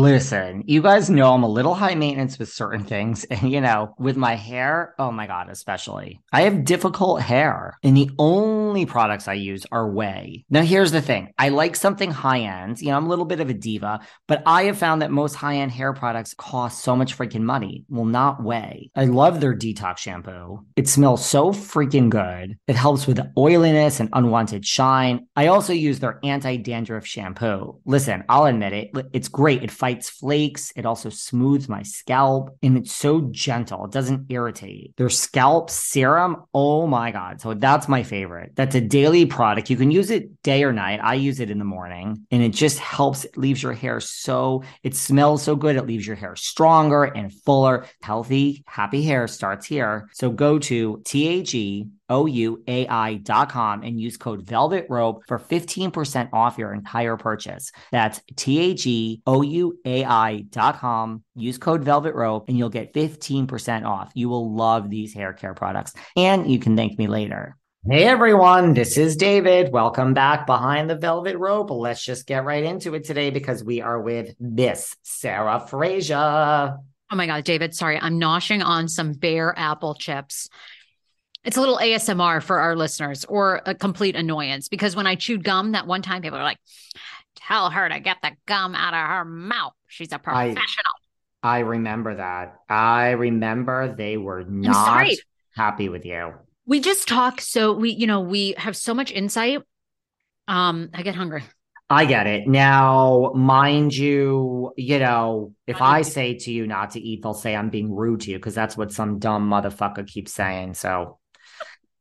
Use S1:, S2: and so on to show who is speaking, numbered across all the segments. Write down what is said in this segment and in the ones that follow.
S1: Listen, you guys know I'm a little high maintenance with certain things. And, you know, with my hair, oh my God, especially, I have difficult hair. And the only products I use are Ouai. Now, here's the thing I like something high end. You know, I'm a little bit of a diva, but I have found that most high end hair products cost so much freaking money. Well, not Ouai. I love their detox shampoo. It smells so freaking good. It helps with oiliness and unwanted shine. I also use their anti dandruff shampoo. Listen, I'll admit it, it's great. It fights flakes. It also smooths my scalp and it's so gentle. It doesn't irritate. Their scalp serum, oh my God. So that's my favorite. That's a daily product. You can use it day or night. I use it in the morning and it just helps. It leaves your hair so, it smells so good. It leaves your hair stronger and fuller. Healthy, happy hair starts here. So go to TAG O-U-A-I.com and use code Velvet Rope for 15% off your entire purchase. That's T-A-G-O-U-A-I.com. Use code Velvet Rope and you'll get 15% off. You will love these hair care products and you can thank me later. Hey everyone, this is David. Welcome back behind the velvet rope. Let's just get right into it today because we are with Miss Sarah Fraser.
S2: Oh my God, David, sorry. I'm noshing on some bare apple chips. It's a little ASMR for our listeners or a complete annoyance because when I chewed gum that one time, people were like, tell her to get the gum out of her mouth. She's a professional.
S1: I, I remember that. I remember they were not happy with you.
S2: We just talk so we, you know, we have so much insight. Um, I get hungry.
S1: I get it. Now, mind you, you know, if I say to you not to eat, they'll say I'm being rude to you because that's what some dumb motherfucker keeps saying. So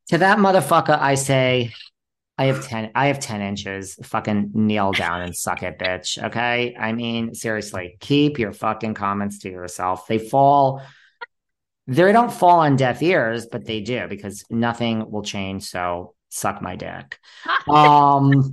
S1: to that motherfucker, I say, I have 10, I have 10 inches. Fucking kneel down and suck it, bitch. Okay. I mean, seriously, keep your fucking comments to yourself. They fall, they don't fall on deaf ears, but they do because nothing will change. So suck my dick. Um,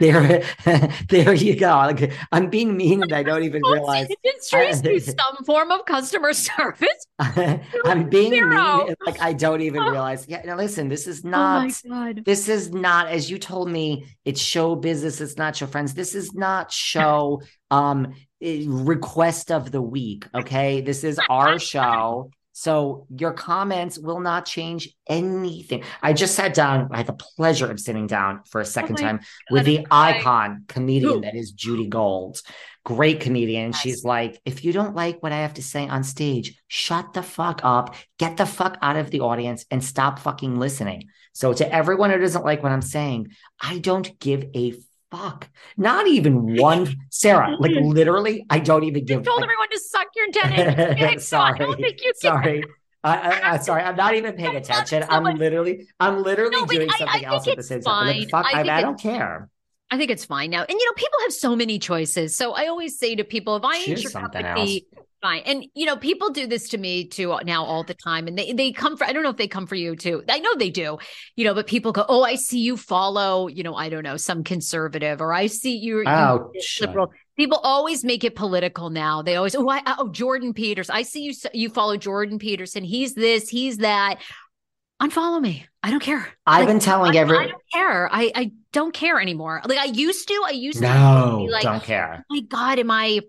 S1: there, there you go. Like, I'm being mean and I don't even realize.
S2: It's true. some form of customer service.
S1: I'm being Zero. mean. Like I don't even realize. Yeah. Now listen, this is oh not. Oh this is not. As you told me, it's show business. It's not show friends. This is not show. Um, eh, request of the week. Okay, this is our show. So your comments will not change anything. I just sat down. I had the pleasure of sitting down for a second oh time God. with the icon comedian Ooh. that is Judy Gold. Great comedian. Yes. She's like, if you don't like what I have to say on stage, shut the fuck up, get the fuck out of the audience and stop fucking listening. So to everyone who doesn't like what I'm saying, I don't give a fuck. Not even one, Sarah. Like literally, I don't even give.
S2: You told
S1: like,
S2: everyone to suck your tenant.
S1: sorry, I think you sorry. I, I, I, sorry, I'm not even paying attention. I'm literally, I'm literally no, doing something else at the same time. Like, fuck, I, I, don't care.
S2: I think it's fine now. And you know, people have so many choices. So I always say to people, if I ain't your cup of tea, fine. And you know, people do this to me too uh, now all the time. And they they come for I don't know if they come for you too. I know they do, you know, but people go, Oh, I see you follow, you know, I don't know, some conservative, or I see you,
S1: oh,
S2: liberal. People always make it political now. They always, oh, I, oh, Jordan Peters. I see you. You follow Jordan Peterson. He's this. He's that. Unfollow me. I don't care.
S1: I've like, been telling everyone.
S2: I don't care. I I don't care anymore. Like I used to. I used
S1: to. No, like, don't care.
S2: Oh my God, am I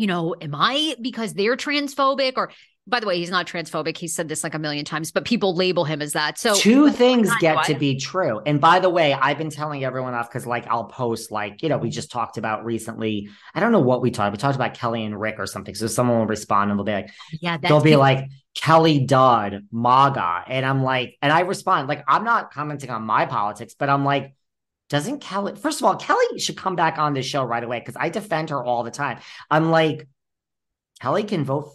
S2: you know, am I because they're transphobic or by the way, he's not transphobic. He said this like a million times, but people label him as that. So
S1: two things get to be true. And by the way, I've been telling everyone off because like I'll post like, you know, we just talked about recently. I don't know what we talked. We talked about Kelly and Rick or something. So someone will respond and they'll be like, Yeah, they'll be like Kelly Dodd, MAGA. And I'm like, and I respond, like, I'm not commenting on my politics, but I'm like, doesn't Kelly, first of all, Kelly should come back on this show right away because I defend her all the time. I'm like, Kelly can vote,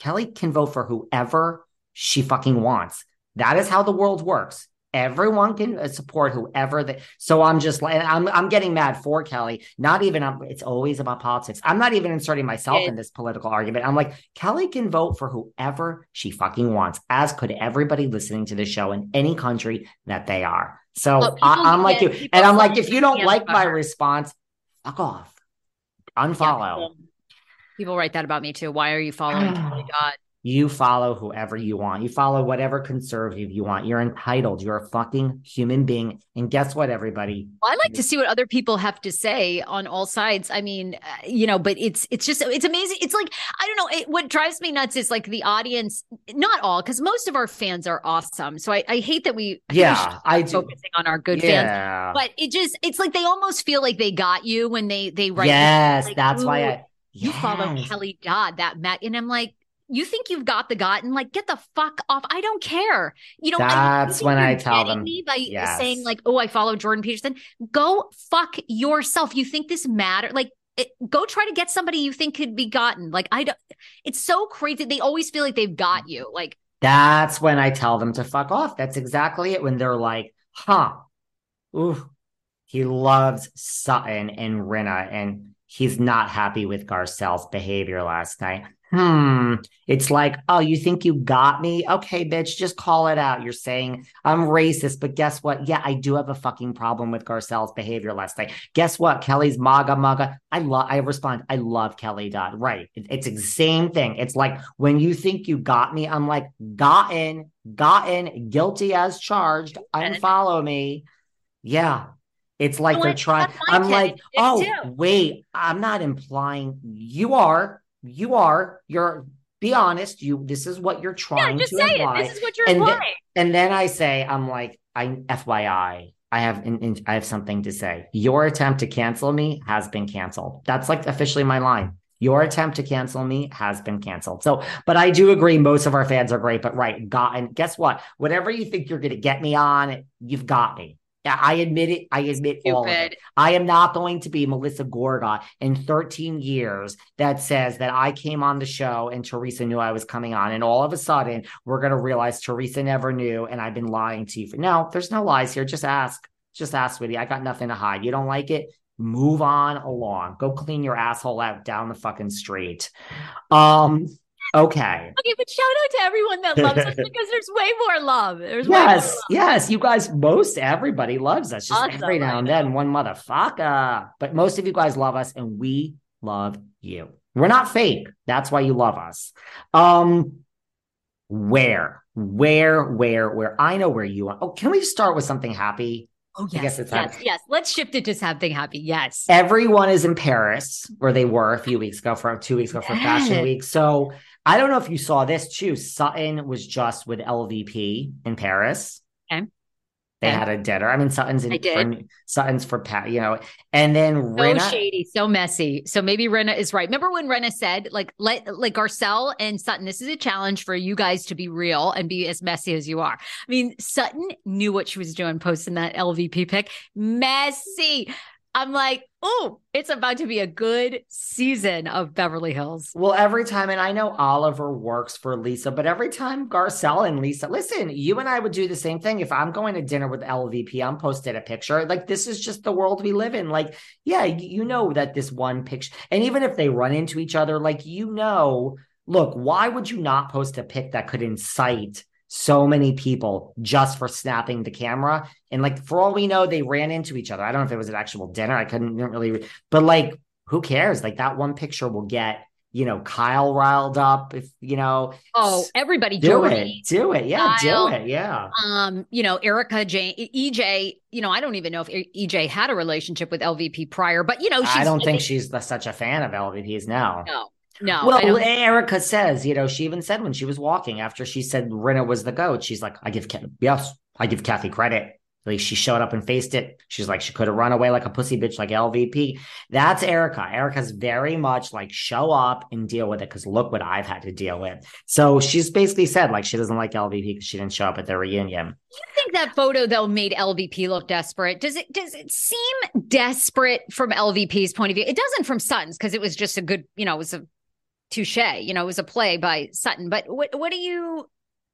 S1: Kelly can vote for whoever she fucking wants. That is how the world works. Everyone can uh, support whoever they. So I'm just like I'm. I'm getting mad for Kelly. Not even. It's always about politics. I'm not even inserting myself yeah. in this political argument. I'm like Kelly can vote for whoever she fucking wants, as could everybody listening to the show in any country that they are. So I, am like you, and I'm like, if you don't like my response, fuck off, unfollow.
S2: Yeah, people write that about me too. Why are you following Kelly Dodd?
S1: You follow whoever you want. You follow whatever conservative you want. You're entitled. You're a fucking human being. And guess what, everybody?
S2: Well, I like to see what other people have to say on all sides. I mean, uh, you know, but it's it's just it's amazing. It's like I don't know. It, what drives me nuts is like the audience. Not all, because most of our fans are awesome. So I, I hate that we
S1: yeah I
S2: do. focusing on our good yeah. fans. But it just it's like they almost feel like they got you when they they write.
S1: Yes,
S2: like,
S1: that's why I.
S2: You yes. follow Kelly Dodd, that Matt, and I'm like, you think you've got the and like get the fuck off. I don't care. You know,
S1: that's when I tell them
S2: me by yes. saying like, oh, I follow Jordan Peterson. Go fuck yourself. You think this matter? Like, it, go try to get somebody you think could be gotten. Like, I don't. It's so crazy. They always feel like they've got you. Like,
S1: that's when I tell them to fuck off. That's exactly it. When they're like, huh, ooh, he loves Sutton and Rinna, and he's not happy with Garcelle's behavior last night hmm, it's like, oh, you think you got me? Okay, bitch, just call it out. You're saying I'm racist, but guess what? Yeah, I do have a fucking problem with Garcelle's behavior last night. Guess what? Kelly's MAGA MAGA. I love, I respond, I love Kelly Dodd. Right. It, it's the same thing. It's like when you think you got me, I'm like, gotten, gotten, guilty as charged, unfollow me. Yeah, it's like they're trying. I'm like, oh, too. wait, I'm not implying you are you are you're be honest you this is what you're trying yeah, just to say imply.
S2: It. this is what you're
S1: and
S2: implying
S1: then, and then i say i'm like i fyi i have i have something to say your attempt to cancel me has been canceled that's like officially my line your attempt to cancel me has been canceled. So, but I do agree most of our fans are great, but right, got and guess what? Whatever you think you're going to get me on, you've got me. I admit it. I admit Stupid. all of it. I am not going to be Melissa Gorga in 13 years that says that I came on the show and Teresa knew I was coming on. And all of a sudden, we're going to realize Teresa never knew and I've been lying to you. For, no, there's no lies here. Just ask. Just ask, sweetie. I got nothing to hide. You don't like it? Move on along. Go clean your asshole out down the fucking street. Um, Okay.
S2: Okay, but shout out to everyone that loves us because there's way more love. There's
S1: yes,
S2: love.
S1: yes. You guys, most everybody loves us. Just awesome, every now and then, one motherfucker. But most of you guys love us, and we love you. We're not fake. That's why you love us. Um, where, where, where, where? I know where you are. Oh, can we start with something happy?
S2: Oh yes, yes, happy. yes. Let's shift it to something happy. Yes.
S1: Everyone is in Paris, where they were a few weeks ago for two weeks ago for yes. Fashion Week. So I don't know if you saw this too. Sutton was just with LVP in Paris.
S2: Okay.
S1: They okay. had a dinner. I mean, Sutton's in for, Sutton's for Pat, you know, and then so
S2: shady, so messy. So maybe Rinna is right. Remember when Rinna said, like, let like Garcelle and Sutton, this is a challenge for you guys to be real and be as messy as you are. I mean, Sutton knew what she was doing, posting that LVP pic. Messy. I'm like, oh, it's about to be a good season of Beverly Hills.
S1: Well, every time, and I know Oliver works for Lisa, but every time Garcelle and Lisa, listen, you and I would do the same thing. If I'm going to dinner with LVP, I'm posted a picture. Like, this is just the world we live in. Like, yeah, you know that this one picture, and even if they run into each other, like, you know, look, why would you not post a pic that could incite? So many people just for snapping the camera. And like for all we know, they ran into each other. I don't know if it was an actual dinner. I couldn't really, but like who cares? Like that one picture will get you know Kyle riled up. If you know,
S2: oh everybody,
S1: do it, do it, yeah, Kyle, do it, yeah.
S2: Um, you know Erika, Jayne, EJ. You know, I don't even know if EJ had a relationship with LVP prior, but you know,
S1: I don't think she's such a fan of LVP's now.
S2: No, no.
S1: Well, Erika says, you know, she even said when she was walking after she said Rinna was the goat, she's like, I give, yes, I give Kathy credit. Like she showed up and faced it. She's like, she could have run away like a pussy bitch, like LVP. That's Erika. Erika's very much like show up and deal with it because look what I've had to deal with. So she's basically said like she doesn't like LVP because she didn't show up at their reunion.
S2: You think that photo though made LVP look desperate? Does it does it seem desperate from LVP's point of view? It doesn't from Sutton's because it was just a good, you know, it was a touche, you know, it was a play by Sutton. But what what do you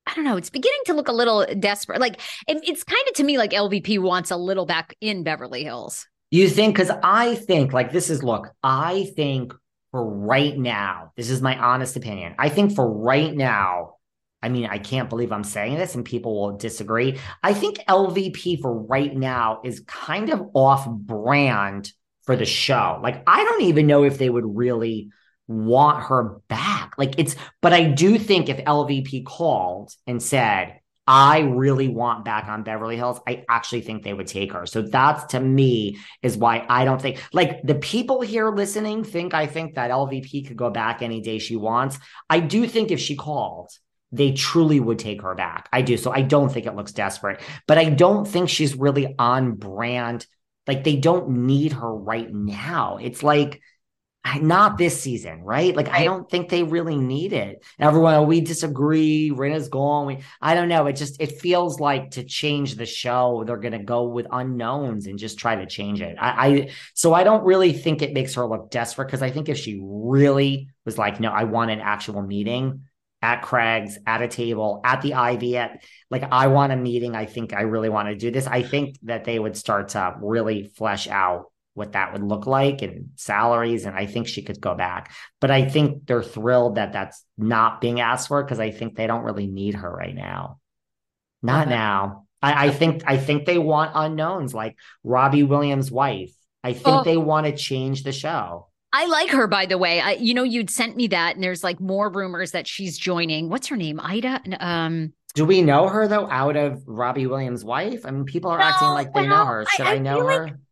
S2: I don't know. It's beginning to look a little desperate. Like it, it's kind of to me like LVP wants a little back in Beverly Hills.
S1: You think? Because I think like this is look. I think for right now, this is my honest opinion. I think for right now, I mean, I can't believe I'm saying this, and people will disagree. I think LVP for right now is kind of off brand for the show. Like, I don't even know if they would really want her back. Like it's, but I do think if LVP called and said, I really want back on Beverly Hills, I actually think they would take her. So that's to me is why I don't think like the people here listening think I think that LVP could go back any day she wants. I do think if she called, they truly would take her back. I do. So I don't think it looks desperate, but I don't think she's really on brand. Like they don't need her right now. It's like, not this season, right? Like I don't think they really need it. Everyone, oh, we disagree. Rinna's gone. We, I don't know. It just it feels like to change the show, they're gonna go with unknowns and just try to change it. I, I so I don't really think it makes her look desperate because I think if she really was like, no, I want an actual meeting at Craig's, at a table, at the Ivy, at like I want a meeting. I think I really want to do this. I think that they would start to really flesh out what that would look like and salaries. And I think she could go back. But I think they're thrilled that that's not being asked for because I think they don't really need her right now. Not okay. now. I, I, think I think they want unknowns like Robbie Williams' wife. I think oh. they want to change the show.
S2: I like her, by the way. I, you know, you'd sent me that, and there's like more rumors that she's joining. What's her name? Ida. Um,
S1: do we know her though? Out of Robbie Williams' wife, I mean, people are no, acting like they well, know her. Should I, I know her? Like-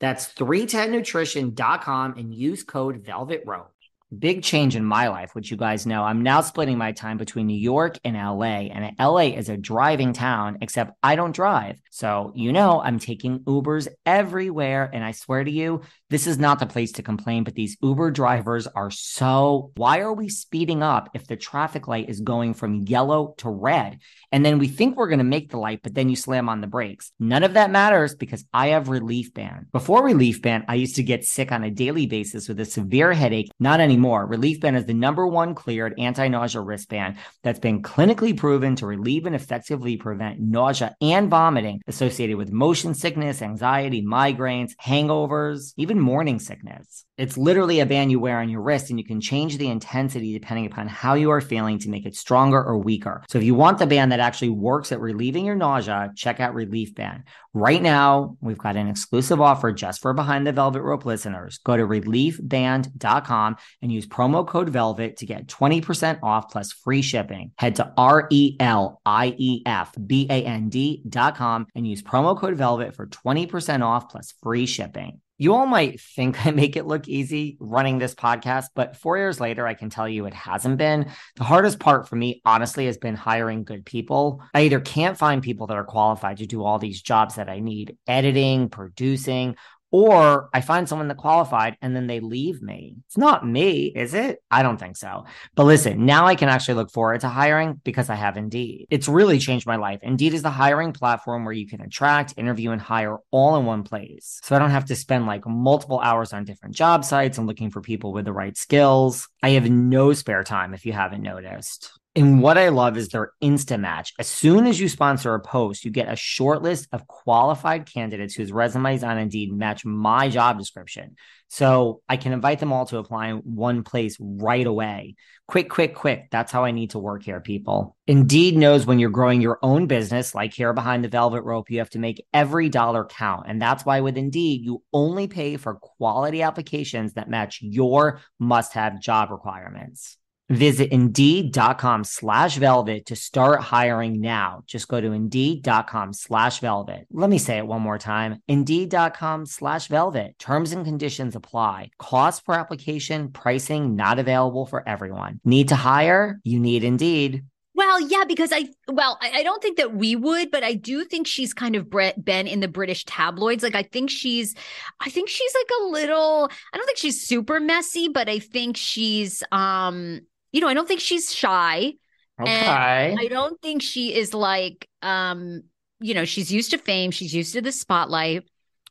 S1: That's 310nutrition.com and use code Velvet Rope big change in my life, which you guys know. I'm now splitting my time between New York and LA, and LA is a driving town, except I don't drive. So, you know, I'm taking Ubers everywhere. And I swear to you, this is not the place to complain, but these Uber drivers are so. Why are we speeding up if the traffic light is going from yellow to red? And then we think we're going to make the light, but then you slam on the brakes. None of that matters because I have Relief Band. Before Relief Band, I used to get sick on a daily basis with a severe headache. Not anymore. Relief Band is the number one cleared anti nausea wristband that's been clinically proven to relieve and effectively prevent nausea and vomiting associated with motion sickness, anxiety, migraines, hangovers, even morning sickness. It's literally a band you wear on your wrist, and you can change the intensity depending upon how you are feeling to make it stronger or weaker. So, if you want the band that actually works at relieving your nausea, check out Relief Band. Right now, we've got an exclusive offer just for Behind the Velvet Rope listeners. Go to reliefband.com and use promo code VELVET to get 20% off plus free shipping. Head to R E L I E F B A N D.com and use promo code VELVET for 20% off plus free shipping. You all might think I make it look easy running this podcast, but four years later, I can tell you it hasn't been. The hardest part for me, honestly, has been hiring good people. I either can't find people that are qualified to do all these jobs that I need editing, producing, Or I find someone that qualified and then they leave me. It's not me, is it? I don't think so. But listen, now I can actually look forward to hiring because I have Indeed. It's really changed my life. Indeed is the hiring platform where you can attract, interview, and hire all in one place. So I don't have to spend like multiple hours on different job sites and looking for people with the right skills. I have no spare time if you haven't noticed. And what I love is their instant match. As soon as you sponsor a post, you get a short list of qualified candidates whose resumes on Indeed match my job description. So I can invite them all to apply in one place right away. Quick, quick, quick. That's how I need to work here, people. Indeed knows when you're growing your own business, like here behind the velvet rope, you have to make every dollar count. And that's why with Indeed, you only pay for quality applications that match your must have job requirements. Visit indeed.com slash velvet to start hiring now. Just go to indeed.com slash velvet. Let me say it one more time. Indeed.com slash velvet. Terms and conditions apply. Cost per application, pricing not available for everyone. Need to hire? You need Indeed.
S2: Well, yeah, because I, well, I, don't think that we would, but I do think she's kind of been in the British tabloids. Like, I think she's, I think she's like a little, I don't think she's super messy, but I think she's, um, you know, I don't think she's shy.
S1: Okay.
S2: I don't think she is like, um, you know, she's used to fame. She's used to the spotlight.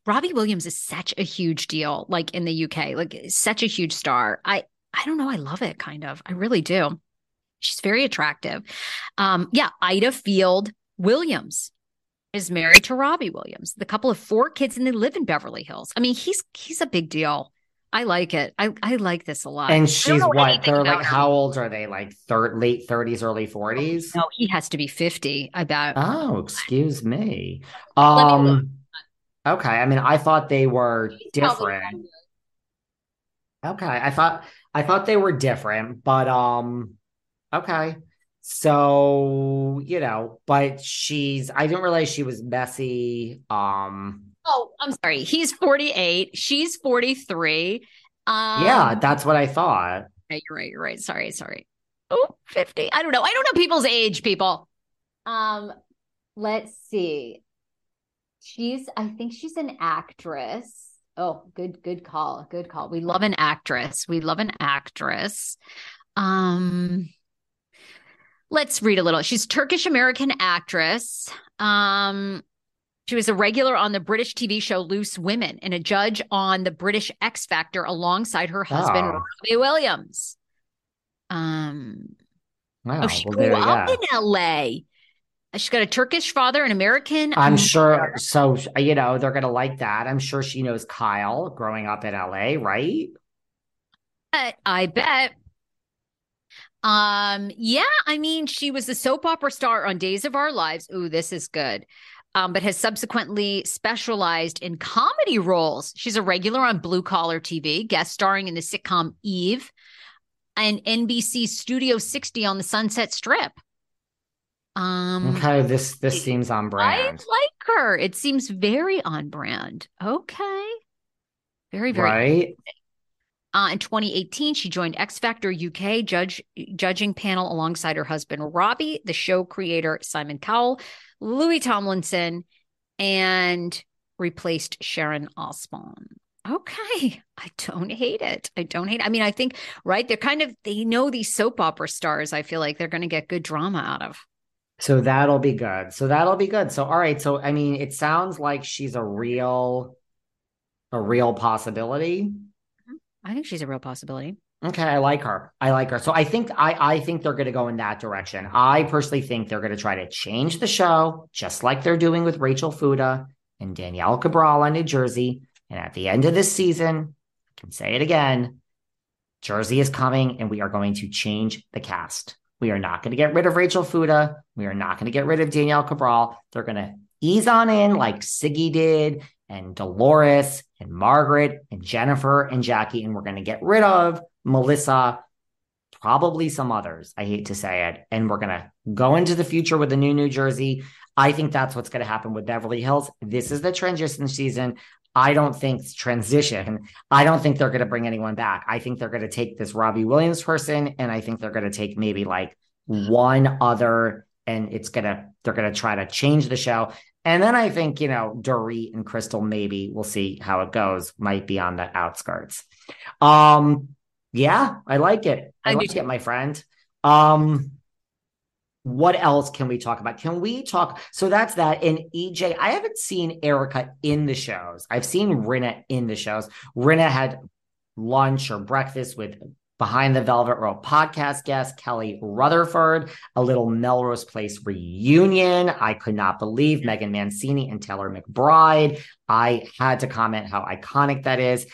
S2: Robbie Williams is such a huge deal, like in the UK, like such a huge star. I, I don't know. I love it kind of. I really do. She's very attractive. Um, yeah. Ayda Field Williams is married to Robbie Williams. The couple of four kids and they live in Beverly Hills. I mean, he's, he's a big deal. I like it. I, I like this a lot.
S1: And she's what? They're like, how old are they? Like third, late 30s, early 40s?
S2: No, he has to be 50, I bet.
S1: Oh, excuse me. Um, okay. I mean, I thought they were different. Okay. I thought, I thought they were different, but, um, okay. So, you know, but she's, I didn't realize she was messy. Um,
S2: Oh, I'm sorry. He's 48. She's 43.
S1: Um, yeah, that's what I thought.
S2: Yeah, you're right. You're right. Sorry. Sorry. Oh, 50. I don't know. I don't know people's age, people. Um, let's see. She's, I think she's an actress. Oh, good, good call. Good call. We love an actress. We love an actress. Um, let's read a little. She's Turkish American actress. Um, she was a regular on the British TV show Loose Women and a judge on the British X Factor alongside her husband, oh. Robbie Williams. Um, wow. oh, she well, grew up in LA. She's got a Turkish father, an American.
S1: I'm sure. So, you know, they're going to like that. I'm sure she knows Kyle growing up in LA, right?
S2: But I bet. Um, yeah, I mean, she was a soap opera star on Days of Our Lives. Ooh, this is good um, but has subsequently specialized in comedy roles. She's a regular on Blue Collar TV, guest starring in the sitcom Eve and NBC Studio 60 on the Sunset Strip.
S1: Um, okay, this this seems on brand.
S2: I like her. It seems very on brand. Okay, very very
S1: right.
S2: Uh, in 2018, she joined X Factor UK judge judging panel alongside her husband Robbie, the show creator Simon Cowell, Louis Tomlinson, and replaced Sharon Osbourne. Okay, I don't hate it. I don't hate. It. I mean, I think right. They're kind of they know these soap opera stars. I feel like they're going to get good drama out of.
S1: So that'll be good. So that'll be good. So all right. So I mean, it sounds like she's a real, a real possibility.
S2: I think she's a real possibility.
S1: Okay, I like her. I like her. So I think I I think they're going to go in that direction. I personally think they're going to try to change the show, just like they're doing with Rachel Fuda and Danielle Cabral on New Jersey. And at the end of this season, I can say it again: Jersey is coming, and we are going to change the cast. We are not going to get rid of Rachel Fuda. We are not going to get rid of Danielle Cabral. They're going to ease on in like Siggy did and Dolores and Margaret and Jennifer and Jackie, and we're going to get rid of Melissa, probably some others. I hate to say it. And we're going to go into the future with the new New Jersey. I think that's what's going to happen with Beverly Hills. This is the transition season. I don't think transition. I don't think they're going to bring anyone back. I think they're going to take this Robbie Williams person, and I think they're going to take maybe like one other and it's gonna they're gonna try to change the show. And then I think, you know, Dorit and Crystal, maybe we'll see how it goes, might be on the outskirts. Um, yeah, I like it. I, I like it, my friend. Um, what else can we talk about? Can we talk? So that's that. And EJ, I haven't seen Erika in the shows. I've seen Rinna in the shows. Rinna had lunch or breakfast with Behind the Velvet Rope podcast guest Kelly Rutherford, a little Melrose Place reunion. I could not believe Megan Mancini and Taylor McBride. I had to comment how iconic that is.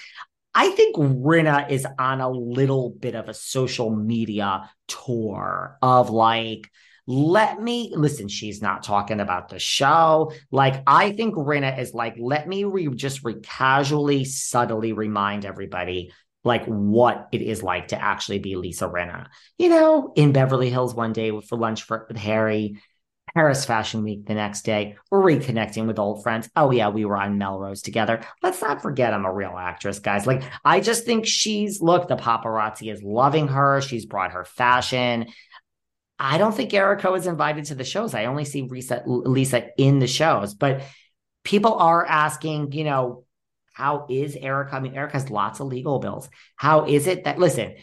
S1: I think Rinna is on a little bit of a social media tour of like, let me listen. She's not talking about the show. Like, I think Rinna is like, let me re- just re- casually, subtly remind everybody like what it is like to actually be Lisa Rinna. You know, in Beverly Hills one day for lunch for, with Harry, Paris Fashion Week the next day. We're reconnecting with old friends. Oh, yeah, we were on Melrose together. Let's not forget I'm a real actress, guys. Like, I just think she's, look, the paparazzi is loving her. She's brought her fashion. I don't think Erika was invited to the shows. I only see Lisa, Lisa in the shows, but people are asking, you know, how is Erika? I mean, Erika has lots of legal bills. How is it that, listen,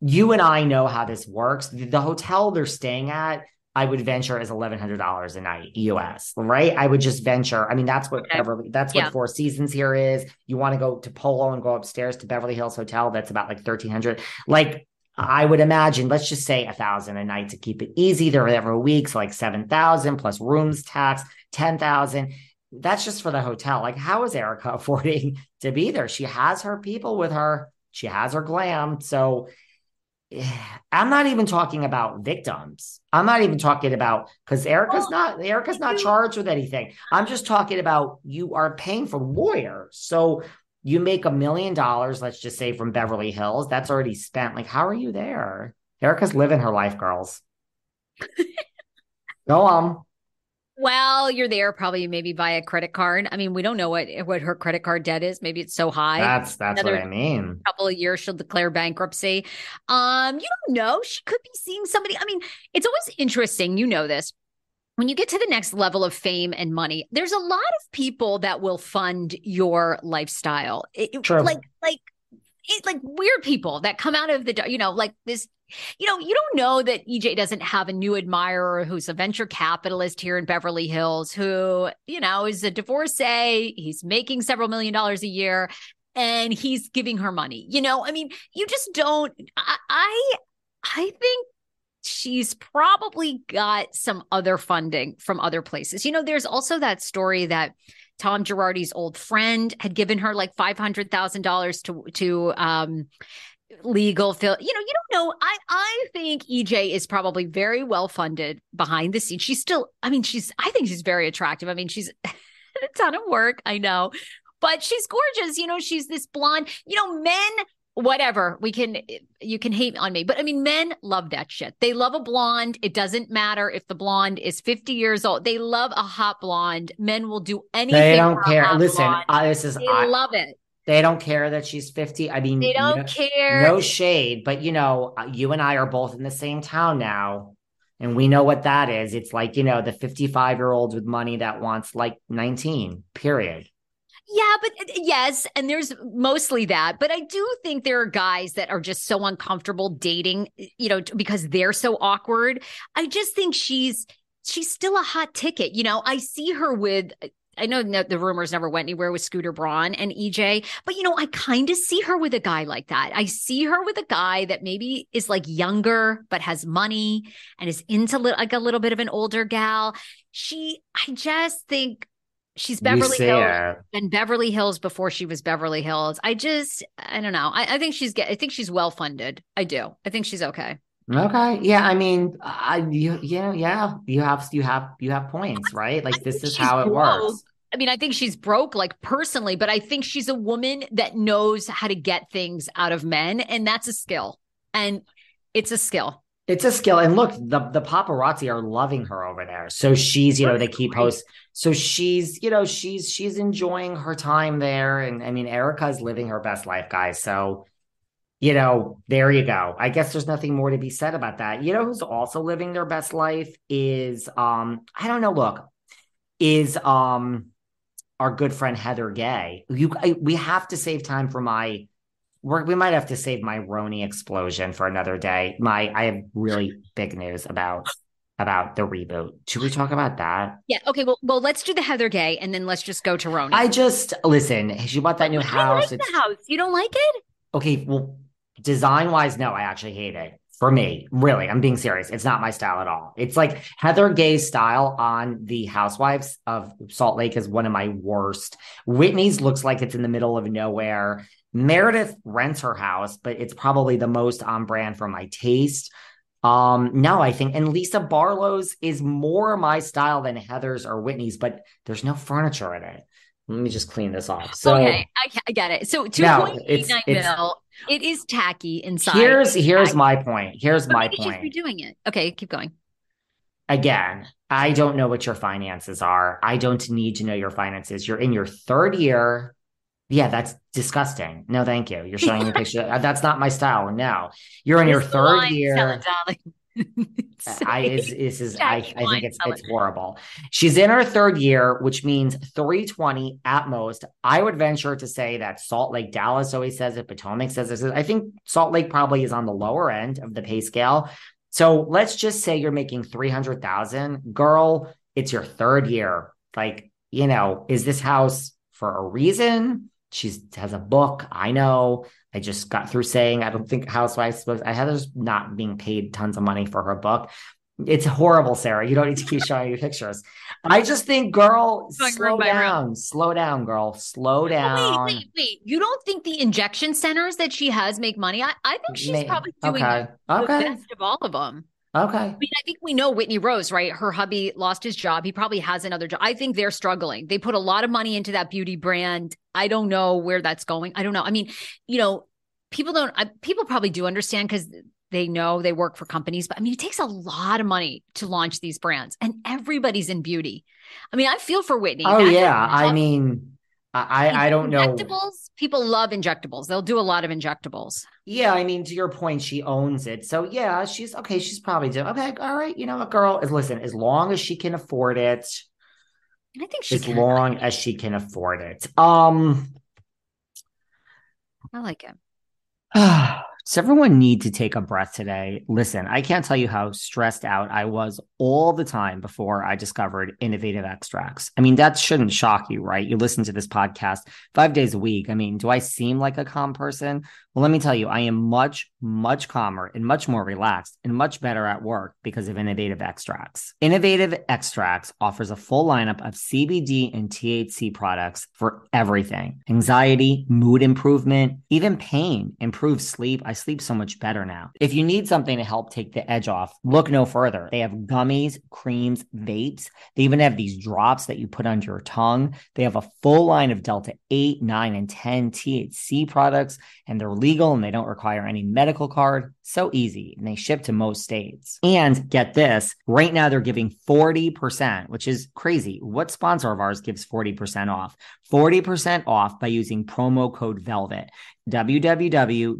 S1: you and I know how this works. The, hotel they're staying at, I would venture is eleven hundred dollars a night US, right? I would just venture. I mean, that's what okay. Beverly, that's what yeah. Four Seasons here is. You want to go to Polo and go upstairs to Beverly Hills Hotel, that's about like thirteen hundred. Like I would imagine, let's just say a thousand a night to keep it easy. There are every week, so like seven thousand plus rooms tax, ten thousand that's just for the hotel. Like, how is Erika affording to be there? She has her people with her, she has her glam. So eh, I'm not even talking about victims. I'm not even talking about because Erika's well, not Erika's not charged with anything. I'm just talking about you are paying for lawyers. So you make a million dollars, let's just say from Beverly Hills, that's already spent. Like, how are you there? Erika's living her life, girls. Go on.
S2: Well, you're there probably maybe via credit card. I mean, we don't know what what her credit card debt is. Maybe it's so high.
S1: That's that's Another what I mean.
S2: A couple of years she'll declare bankruptcy. Um, you don't know. She could be seeing somebody. I mean, it's always interesting. You know this. When you get to the next level of fame and money, there's a lot of people that will fund your lifestyle. It, True. Like like it's like weird people that come out of the you know like this you know, you don't know that EJ doesn't have a new admirer who's a venture capitalist here in Beverly Hills who, you know, is a divorcee. He's making several million dollars a year and he's giving her money. You know, I mean, you just don't I I, I think she's probably got some other funding from other places. You know, there's also that story that Tom Girardi's old friend had given her like five hundred thousand dollars to to um legal feel you know you don't know. I i think ej is probably very well funded behind the scenes. She's still i mean she's i think she's very attractive. I mean she's a ton of work i know but she's gorgeous. You know she's this blonde you know men whatever we can you can hate on me but i mean men love that shit. They love a blonde. It doesn't matter if the blonde is 50 years old. They love a hot blonde. Men will do anything
S1: they don't care. listen I, this is
S2: they I, love it
S1: they don't care that she's 50. I mean,
S2: they don't
S1: no,
S2: care.
S1: No shade, but you know, uh, you and I are both in the same town now. And we know what that is. It's like, you know, the 55 year old with money that wants like 19, period.
S2: Yeah, but uh, yes, and there's mostly that. But I do think there are guys that are just so uncomfortable dating, you know, because they're so awkward. I just think she's she's still a hot ticket. You know, I see her with I know the rumors never went anywhere with Scooter Braun and EJ, but you know, I kind of see her with a guy like that. I see her with a guy that maybe is like younger but has money and is into li- like a little bit of an older gal. She, I just think she's Beverly Hills and Beverly Hills before she was Beverly Hills. I just, I don't know. I, I think she's get. I think she's well funded. I do. I think she's okay.
S1: Okay. Yeah. I mean, I you yeah yeah you have you have you have points right. Like this is how it broke. works.
S2: I mean, I think she's broke, like personally, but I think she's a woman that knows how to get things out of men, and that's a skill. And it's a skill.
S1: It's a skill. And look, the the paparazzi are loving her over there. So she's, you know, they keep posts. So she's, you know, she's she's enjoying her time there. And I mean, Erika's living her best life, guys. So you know, there you go. I guess there's nothing more to be said about that. You know who's also living their best life is um I don't know, look, is um our good friend Heather Gay. You I, we have to save time for my we're, we might have to save my RHONY explosion for another day. My I have really big news about about the reboot. Should we talk about that?
S2: Yeah. Okay. Well, well, let's do the Heather Gay, and then let's just go to RHONY.
S1: I just listen. She bought that new house.
S2: Like the house. You don't like it?
S1: Okay. Well, design wise, no, I actually hate it. For me, really, I'm being serious. It's not my style at all. It's like Heather Gay's style on the Housewives of Salt Lake is one of my worst. Whitney's looks like it's in the middle of nowhere. Meredith rents her house, but it's probably the most on brand for my taste. Um, no, I think, and Lisa Barlow's is more my style than Heather's or Whitney's, but there's no furniture in it. Let me just clean this off. So,
S2: okay, I, I get it. So 2.89 mil, it is tacky inside.
S1: Here's here's tacky. my point. Here's but my point.
S2: She's redoing it. Okay, keep going.
S1: Again, I don't know what your finances are. I don't need to know your finances. You're in your third year. Yeah, that's disgusting. No, thank you. You're showing me a picture. That's not my style. No, you're in your third year. Uh, I is is, is I, I think it's it's horrible. She's in her third year, which means 320 at most. I would venture to say that Salt Lake, Dallas always says it, Potomac says it. I think Salt Lake probably is on the lower end of the pay scale. So let's just say you're making 300,000. Girl, it's your third year. Like, you know, is this house for a reason? She has a book. I know. I just got through saying I don't think Housewives supposed. I Heather's not being paid tons of money for her book. It's horrible, Sarah. You don't need to keep showing me pictures. I just think, girl, slow down, slow down, girl, slow down.
S2: Wait, wait, wait. You don't think the injection centers that she has make money? I, I think she's May, probably doing okay. the okay. best of all of them.
S1: Okay. I
S2: mean, I think we know Whitney Rose, right? Her hubby lost his job. He probably has another job. I think they're struggling. They put a lot of money into that beauty brand. I don't know where that's going. I don't know. I mean, you know, people don't, I, people probably do understand because they know they work for companies, but I mean, it takes a lot of money to launch these brands and everybody's in beauty. I mean, I feel for Whitney.
S1: Oh, yeah. I mean, I, I don't know.
S2: Injectables, people love injectables. They'll do a lot of injectables.
S1: Yeah, I mean, to your point, she owns it. So yeah, she's okay. She's probably doing okay. All right, you know, a girl is listen. As long as she can afford it,
S2: I think she
S1: as can. long as she can afford it. Um,
S2: I like it.
S1: Does everyone need to take a breath today? Listen, I can't tell you how stressed out I was all the time before I discovered innovative extracts. I mean, that shouldn't shock you, right? You listen to this podcast five days a week. I mean, do I seem like a calm person? Well, let me tell you, I am much, much calmer and much more relaxed and much better at work because of Innovative Extracts. Innovative Extracts offers a full lineup of CBD and THC products for everything anxiety, mood improvement, even pain, improved sleep. I sleep so much better now. If you need something to help take the edge off, look no further. They have gummies, creams, vapes. They even have these drops that you put under your tongue. They have a full line of Delta 8, 9, and 10 THC products, and they're legal and they don't require any medical card. So easy. And they ship to most states. And get this right now, they're giving 40%, which is crazy. What sponsor of ours gives 40% off? 40% off by using promo code VELVET www.ie-cbd.com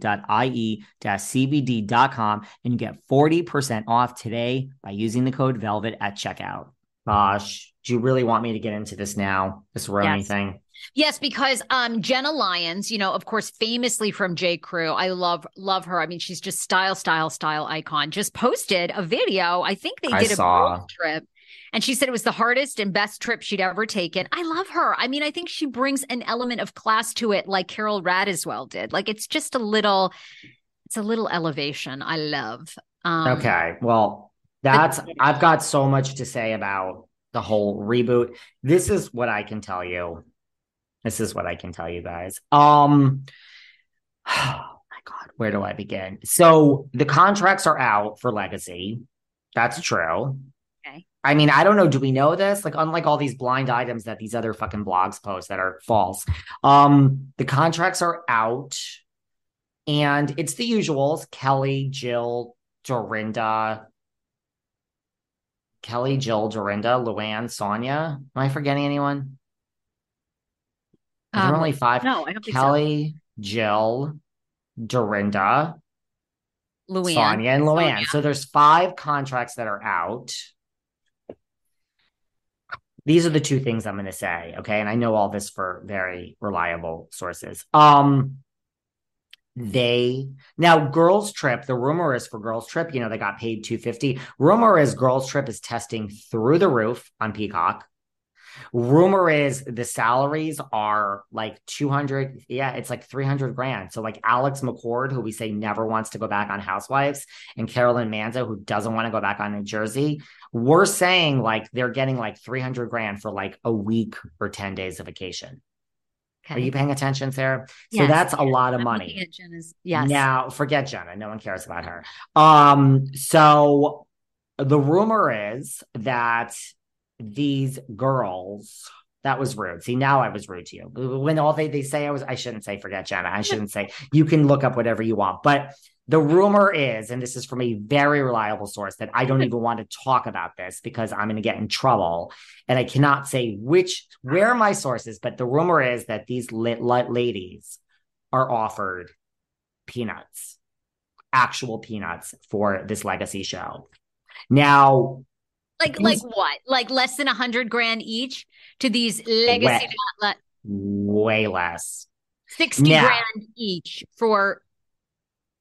S1: and you get 40% off today by using the code VELVET at checkout. Gosh, do you really want me to get into this now? This RHONY yes. thing?
S2: Yes, because um Jenna Lyons, you know, of course, famously from J. Crew. I love love her. I mean, she's just style, style, style icon. Just posted a video. I think they did I a saw. trip. And she said it was the hardest and best trip she'd ever taken. I love her. I mean, I think she brings an element of class to it, like Carole Radziwill did. Like it's just a little, it's a little elevation. I love.
S1: Um, okay, well, that's I've got so much to say about the whole reboot. This is what I can tell you this is what I can tell you guys. Um, oh my God, where do I begin? So the contracts are out for Legacy. That's true. Okay. I mean, I don't know. Do we know this? Like, unlike all these blind items that these other fucking blogs post that are false, um, the contracts are out, and it's the usuals: Kelly, Jill, Dorinda, Kelly, Jill, Dorinda, Luann, Sonja. Am I forgetting anyone? Um, there only five.
S2: No, I don't
S1: Kelly,
S2: so.
S1: Jill, Dorinda, Luann, Sonja, and Luann. Sonja. So there's five contracts that are out. These are the two things I'm going to say. Okay. And I know all this for very reliable sources. Um, they now girls trip the rumor is for girls trip you know they got paid 250 rumor is girls trip is testing through the roof on peacock rumor is the salaries are like 200 yeah it's like 300 grand so like alex mccord who we say never wants to go back on housewives and carolyn manzo who doesn't want to go back on new jersey we're saying like they're getting like 300 grand for like a week or 10 days of vacation Okay. Are you paying attention, Sarah? Yes. So that's a lot of I'm money.
S2: yes.
S1: Now forget Jenna. No one cares about her. Um, so the rumor is that these girls that was rude. See, now I was rude to you. When all they, they say I was, I shouldn't say forget Jenna. I shouldn't say you can look up whatever you want. But the rumor is, and this is from a very reliable source, that I don't even want to talk about this because I'm going to get in trouble. And I cannot say which, where my sources, but the rumor is that these lit, lit ladies are offered peanuts, actual peanuts for this legacy show. Now,
S2: like like what? Like less than a hundred grand each to these legacy
S1: way, way less.
S2: 60 now, grand each for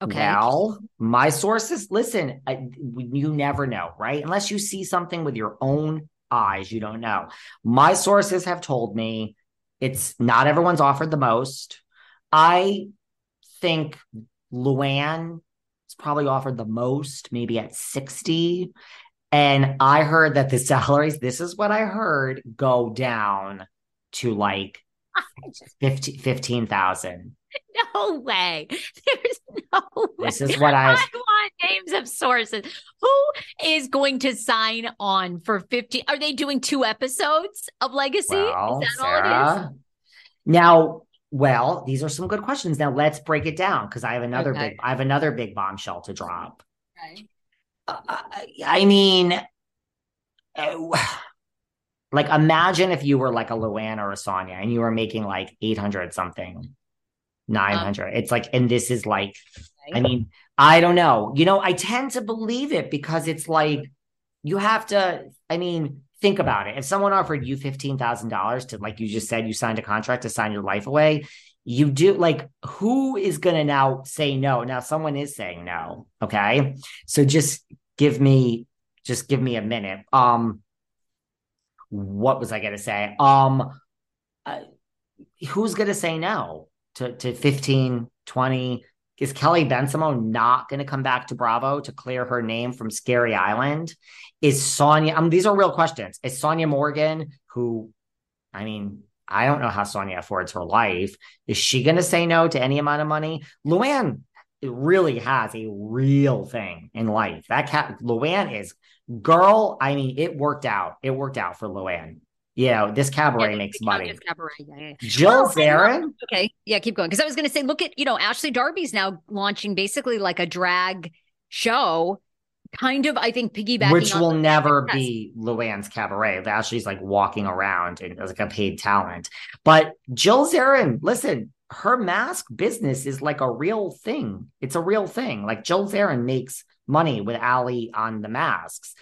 S2: okay.
S1: Now my sources listen I, you never know right? Unless you see something with your own eyes you don't know. My sources have told me it's not everyone's offered the most. I think luann is probably offered the most maybe at 60 and I heard that the salaries, this is what I heard, go down to like 15,000.
S2: no way. There's no way.
S1: This is what I, I
S2: want names of sources. Who is going to sign on for 50? Are they doing two episodes of Legacy? Well, is that Sarah, all it is?
S1: Now, well, these are some good questions. Now let's break it down because I have another okay. big I have another big bombshell to drop. Okay. I mean, like imagine if you were like a Luann or a Sonja and you were making like 800 something, 900. Um, it's like, and this is like, I mean, I don't know. You know, I tend to believe it because it's like, you have to, I mean, think about it. If someone offered you $15,000 to, like you just said, you signed a contract to sign your life away, you do like who is going to now say no? Now someone is saying no okay? So just give me just give me a minute. Um what was i going to say? Um uh, who's going to say no to to 15 20 is kelly bensimon not going to come back to bravo to clear her name from scary island? Is sonja um these are real questions. Is sonja morgan who i mean I don't know how Sonja affords her life. Is she going to say no to any amount of money? Luann really has a real thing in life. That cat, Luann is girl. I mean, it worked out. It worked out for Luann. You know, this cabaret yeah, makes money. Cabaret. Yeah, yeah. Jill Zarin.
S2: Okay. Yeah, keep going. Because I was going to say, look at, you know, Ashley Darby's now launching basically like a drag show kind of, I think, piggybacking.
S1: Which will never be Luann's cabaret. Ashley's like walking around and as like a paid talent. But Jill Zarin, listen, her mask business is like a real thing. It's a real thing. Like Jill Zarin makes money with Ali on the masks.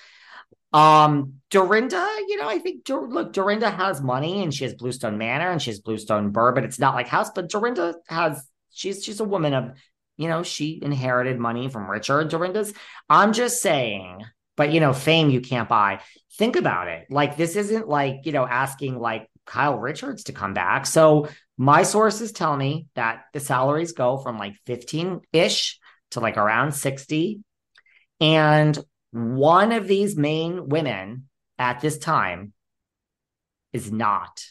S1: Um, Dorinda, you know, I think look, Dorinda has money and she has Bluestone Manor and she has Bluestone Burr, but it's not like house. But Dorinda has she's she's a woman of you know, she inherited money from Richard Dorinda's. I'm just saying, but you know, fame you can't buy. Think about it. Like this isn't like, you know, asking like Kyle Richards to come back. So my sources tell me that the salaries go from like 15-ish to like around 60. And one of these main women at this time is not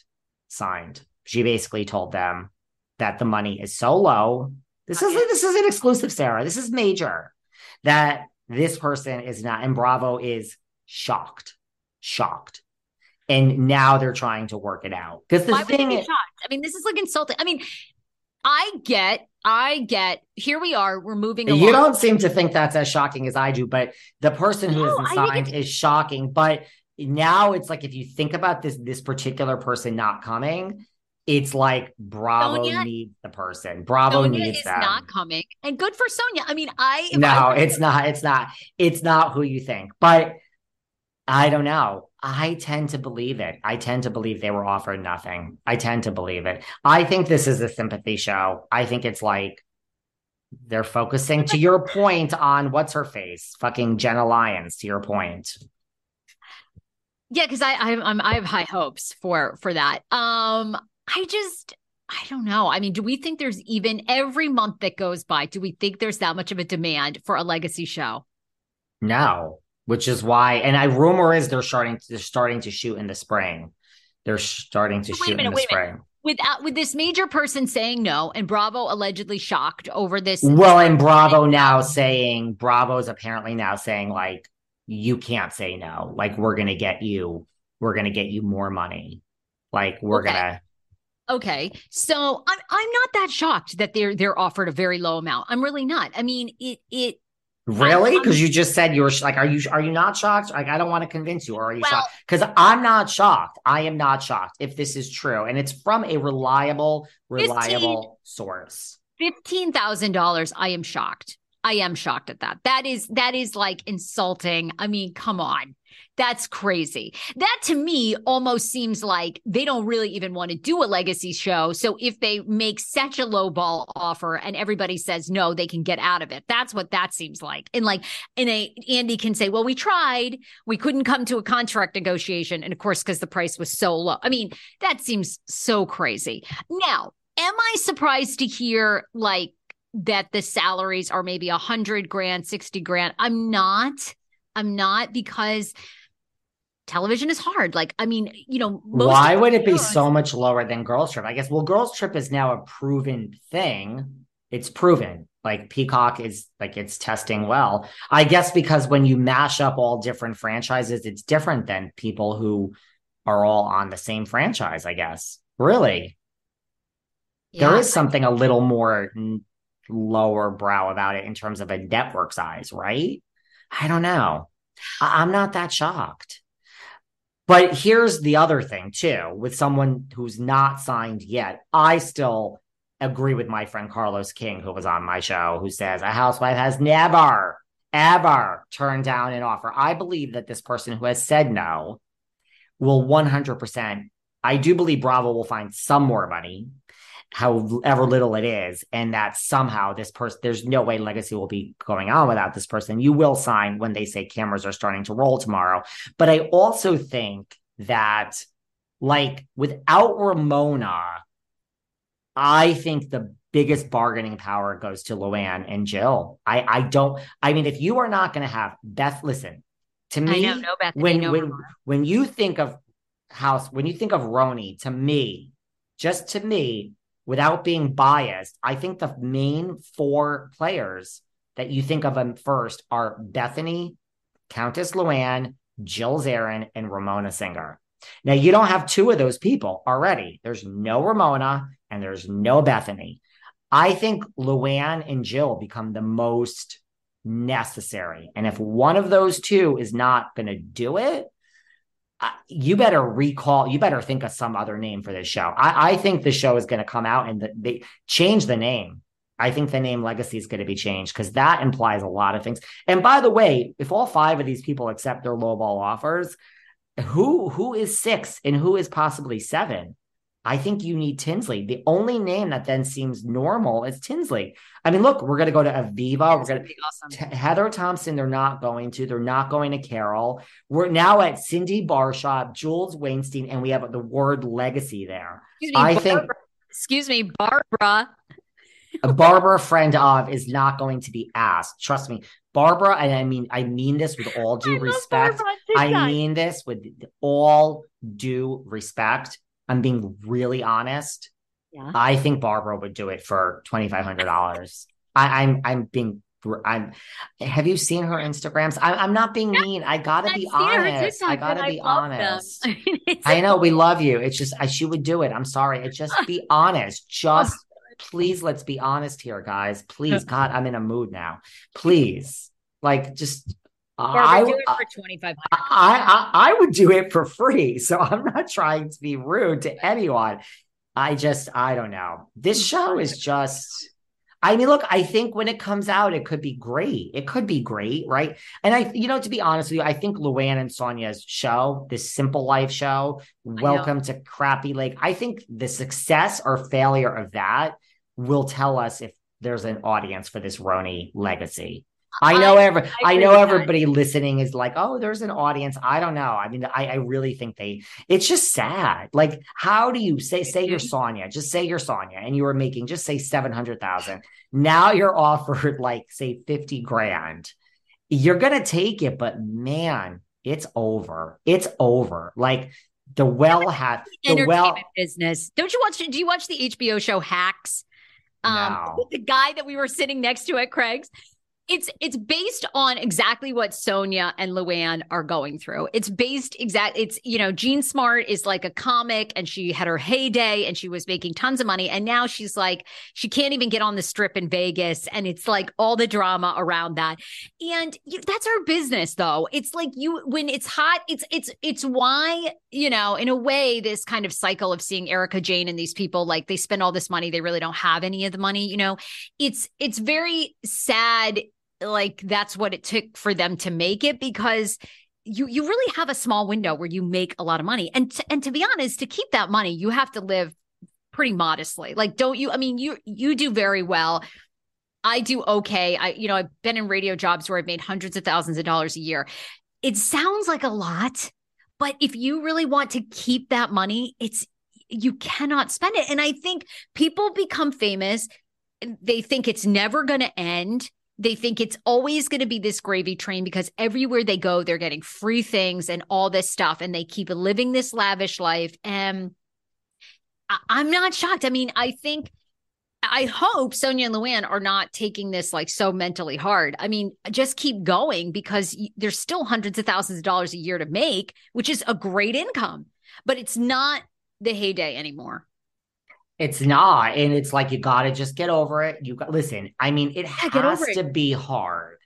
S1: signed. She basically told them that the money is so low this is this is an exclusive, Sarah. This is major. That this person is not, and Bravo is shocked, shocked, and now they're trying to work it out because the Why thing is,
S2: I mean, this is like insulting. I mean, I get, I get. Here we are. We're moving.
S1: Along. You don't seem to think that's as shocking as I do, but the person who no, is signed is shocking. But now it's like if you think about this, this particular person not coming, it's like Bravo Sonja, needs the person. Bravo
S2: Sonja
S1: needs
S2: is
S1: them.
S2: not coming, and good for Sonja. I mean, I
S1: no, I, it's not. It's not. It's not who you think. But I don't know. I tend to believe it. I tend to believe they were offered nothing. I tend to believe it. I think this is a sympathy show. I think it's like they're focusing to your point on what's her face, fucking Jenna Lyons. To your point.
S2: Yeah, because I I, I'm, I have high hopes for for that. Um, I just I don't know. I mean, do we think there's even every month that goes by? Do we think there's that much of a demand for a legacy show?
S1: No, which is why. And I rumor is they're starting to, they're starting to shoot in the spring. They're starting to wait shoot minute, in the spring.
S2: Without uh, with this major person saying no, and Bravo allegedly shocked over this.
S1: Well, and Bravo now saying Bravo's apparently now saying like you can't say no. Like we're gonna get you, we're gonna get you more money. Like we're okay. gonna
S2: Okay. So I'm I'm not that shocked that they're they're offered a very low amount. I'm really not. I mean, it it
S1: Really? Um, because you just said you were like, are you are you not shocked? Like, I don't want to convince you, or are you well, shocked? Because I'm not shocked. I am not shocked if this is true, and it's from a reliable, reliable 15, source.
S2: Fifteen thousand dollars. I am shocked. I am shocked at that. That is that is like insulting. I mean, come on. That's crazy. That to me almost seems like they don't really even want to do a legacy show. So if they make such a low ball offer and everybody says no, they can get out of it. That's what that seems like. And like in a Andy can say, "Well, we tried. We couldn't come to a contract negotiation." And of course, because the price was so low. I mean, that seems so crazy. Now, am I surprised to hear like that the salaries are maybe a hundred grand, 60 grand. I'm not. I'm not because television is hard. Like, I mean, you know,
S1: why would it be so much lower than Girls Trip? I guess, well, Girls Trip is now a proven thing. It's proven. Like Peacock is like it's testing well. I guess because when you mash up all different franchises, it's different than people who are all on the same franchise, I guess. Really? Yeah. There is something a little more lower brow about it in terms of a network size, right? I don't know. I'm not that shocked. But here's the other thing, too, with someone who's not signed yet. I still agree with my friend Carlos King, who was on my show, who says a housewife has never, ever turned down an offer. I believe that this person who has said no will 100%. I do believe Bravo will find some more money however little it is, and that somehow this person, there's no way legacy will be going on without this person. You will sign when they say cameras are starting to roll tomorrow. But I also think that, like, without Ramona, I think the biggest bargaining power goes to Luann and Jill. I, I don't, I mean, if you are not going to have Beth, listen to me,
S2: know, no Bethany,
S1: when,
S2: no
S1: when, when you think of house, when you think of RHONY, to me, just to me, without being biased, I think the main four players that you think of them first are Bethany, Countess Luann, Jill Zarin, and Ramona Singer. Now, you don't have two of those people already. There's no Ramona and there's no Bethany. I think Luann and Jill become the most necessary. And if one of those two is not going to do it, you better recall, you better think of some other name for this show. I, I think the show is going to come out and the, they change the name. I think the name Legacy is going to be changed because that implies a lot of things. And by the way, if all five of these people accept their lowball offers, who who is six and who is possibly seven? I think you need Tinsley. The only name that then seems normal is Tinsley. I mean, look, we're going to go to Aviva. That's we're going to awesome. T- Heather Thompson. They're not going to. They're not going to Carole. We're now at Cindy Barshop, Jules Wainstein, and we have the word legacy there.
S2: Excuse me, I Barbara, think. Excuse me, Barbara.
S1: a Barbara friend of is not going to be asked. Trust me, Barbara. And I mean, I mean this with all due I respect. I mean this with all due respect I'm being really honest. Yeah. I think Barbara would do it for twenty five hundred dollars. I'm I'm being I'm. Have you seen her Instagrams? I, am not being mean. I gotta be honest. I gotta be honest. I, mean, I know we love you. It's just I, she would do it. I'm sorry. It just be honest. Just please, let's be honest here, guys. Please, God, I'm in a mood now. Please, like, just
S2: I do it for twenty five hundred.
S1: I, I I would do it for free. So I'm not trying to be rude to anyone. I just, I don't know. This mm-hmm. show is just. I mean, look, I think when it comes out, it could be great. It could be great, right? And I, you know, to be honest with you, I think Luann and Sonja's show, this Simple Life show, Welcome to Crappy Lake, I think the success or failure of that will tell us if there's an audience for this RHONY legacy. I know I, every I, I know everybody that. listening is like, oh, there's an audience. I don't know. I mean, I, I really think they it's just sad. Like, how do you say say you're Sonja? Just say you're Sonja and you were making just say seven hundred thousand. Now you're offered like say 50 grand. You're gonna take it, but man, it's over. It's over. Like the well has the well
S2: business. Don't you watch do you watch the HBO show Hacks? Um no. the guy that we were sitting next to at Craig's it's it's based on exactly what Sonja and Luann are going through. It's based exact. It's you know Jean Smart is like a comic, and she had her heyday, and she was making tons of money, and now she's like she can't even get on the strip in Vegas, and it's like all the drama around that. And you, that's our business, though. It's like you when it's hot, it's it's it's why you know in a way this kind of cycle of seeing Erika Jayne and these people like they spend all this money, they really don't have any of the money. You know, it's it's very sad like that's what it took for them to make it because you you really have a small window where you make a lot of money. And and to be honest to keep that money you have to live pretty modestly. Like don't you i mean you you do very well. I do okay. I you know i've been in radio jobs where i've made hundreds of thousands of dollars a year. It sounds like a lot but if you really want to keep that money it's you cannot spend it. And i think people become famous they think it's never going to end they think it's always going to be this gravy train because everywhere they go, they're getting free things and all this stuff, and they keep living this lavish life. And I- I'm not shocked. I mean, I think. I hope Sonja and Luann are not taking this like so mentally hard. I mean, just keep going because there's still hundreds of thousands of dollars a year to make, which is a great income, but it's not the heyday anymore.
S1: It's not. And it's like you gotta just get over it. You got listen, I mean, it has to it. be hard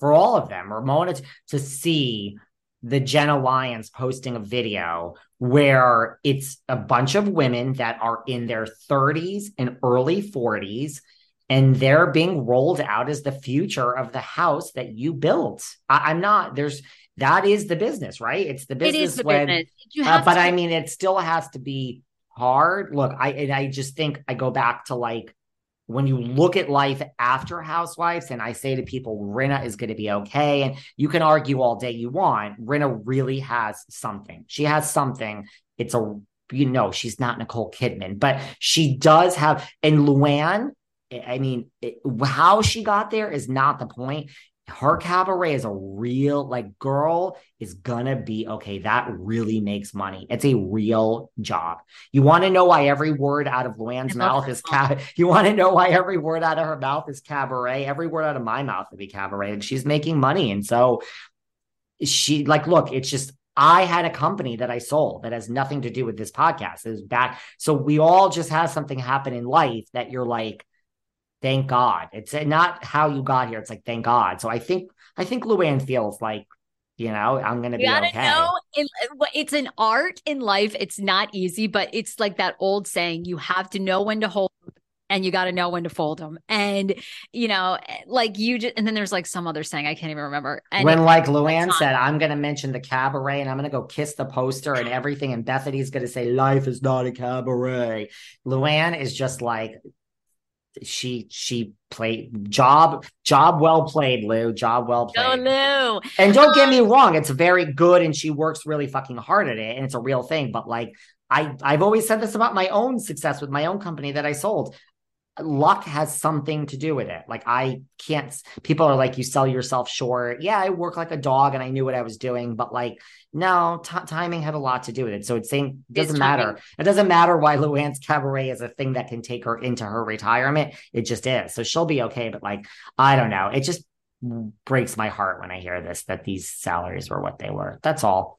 S1: for all of them. Ramona to see the Jenna Lyons posting a video where it's a bunch of women that are in their 30s and early 40s and they're being rolled out as the future of the house that you built. I, am not, there's that is the business, right? It's the business. It is the when, business. Uh, but to- I mean, it still has to be hard. Look, I and I just think I go back to like when you look at life after housewives and i say to people rinna is going to be okay and you can argue all day you want rinna really has something. She has something. It's a you know she's not nicole kidman but she does have and luann i mean it, how she got there is not the point her cabaret is a real like girl is gonna be okay that really makes money it's a real job you want to know why every word out of luann's mouth is cab you want to know why every word out of her mouth is cabaret every word out of my mouth would be cabaret and she's making money and so she like look it's just I had a company that I sold that has nothing to do with this podcast. It was back. So we all just have something happen in life that you're like, thank God. It's not how you got here. It's like thank God. So I think I think Luann feels like you know i'm gonna you be okay know,
S2: it's an art in life it's not easy but it's like that old saying you have to know when to hold and you got to know when to fold them and you know like you just and then there's like some other saying i can't even remember and
S1: when like luann said i'm gonna mention the cabaret and i'm gonna go kiss the poster and everything and bethany's gonna say life is not a cabaret luann is just like she she played job job well played lou. Job well oh, played. oh
S2: lou
S1: and don't get me um, wrong it's very good and she works really fucking hard at it and it's a real thing but like i i've always said this about my own success with my own company that i sold luck has something to do with it. Like I can't people are like you sell yourself short. Yeah, I work like a dog and I knew what I was doing, but like no, t- timing had a lot to do with it. So it's saying it doesn't matter. It doesn't matter why Luann's cabaret is a thing that can take her into her retirement. It just is. So she'll be okay, but like I don't know. It just breaks my heart when I hear this that these salaries were what they were. That's all.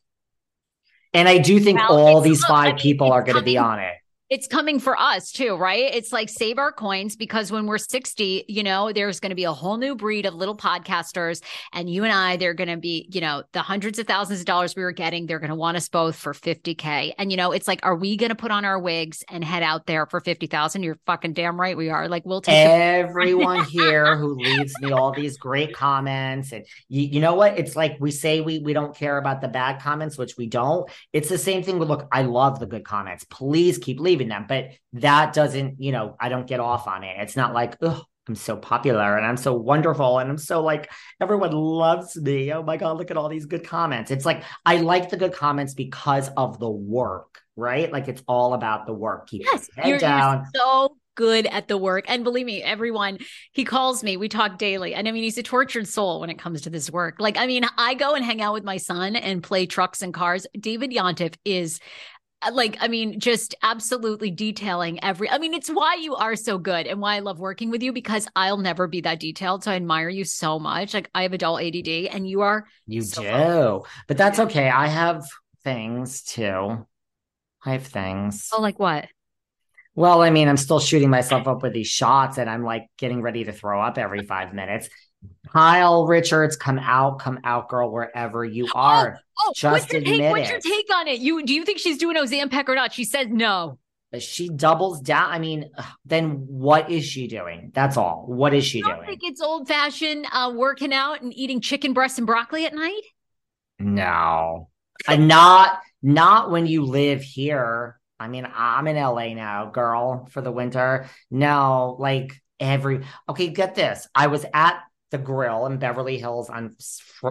S1: And I do think well, all these five I mean, people are going to be on it
S2: it's coming for us too, right? It's like save our coins because when we're 60, you know, there's going to be a whole new breed of little podcasters. And you and I, they're going to be, you know, the hundreds of thousands of dollars we were getting, they're going to want us both for 50K. And, you know, it's like, are we going to put on our wigs and head out there for 50,000? You're fucking damn right we are. Like, we'll take
S1: everyone here who leaves me all these great comments. And you, you know what? It's like we say we, we don't care about the bad comments, which we don't. It's the same thing with, look, I love the good comments. Please keep leaving them. But that doesn't, you know, I don't get off on it. It's not like, oh, I'm so popular and I'm so wonderful and I'm so like everyone loves me. Oh my god, look at all these good comments. It's like I like the good comments because of the work, right? Like it's all about the work. Keep yes, head you're, down.
S2: You're so good at the work. And believe me, everyone, he calls me, we talk daily. And I mean, he's a tortured soul when it comes to this work. Like, I mean, I go and hang out with my son and play trucks and cars. David Yontef is Uh, like i mean just absolutely detailing every i mean it's why you are so good and why i love working with you because i'll never be that detailed. So i admire you so much. Like i have adult add and you are
S1: you so do. fun. but that's okay. I have things too. I have things.
S2: Oh like what?
S1: Well, I mean, I'm still shooting myself up with these shots and I'm like getting ready to throw up every five minutes. Kyle Richards, come out, come out, girl, wherever you oh, are. Oh, oh, Just
S2: what's
S1: admit
S2: take. What's your take on it? You do you think she's doing Ozempic or not? She says no.
S1: She doubles down. I mean, then what is she doing? That's all. What is she doing?
S2: think it's old fashioned uh, working out and eating chicken breasts and broccoli at night?
S1: No, and not not when you live here. I mean, I'm in LA now, girl, for the winter. No, like every okay, get this. I was at the grill in Beverly Hills on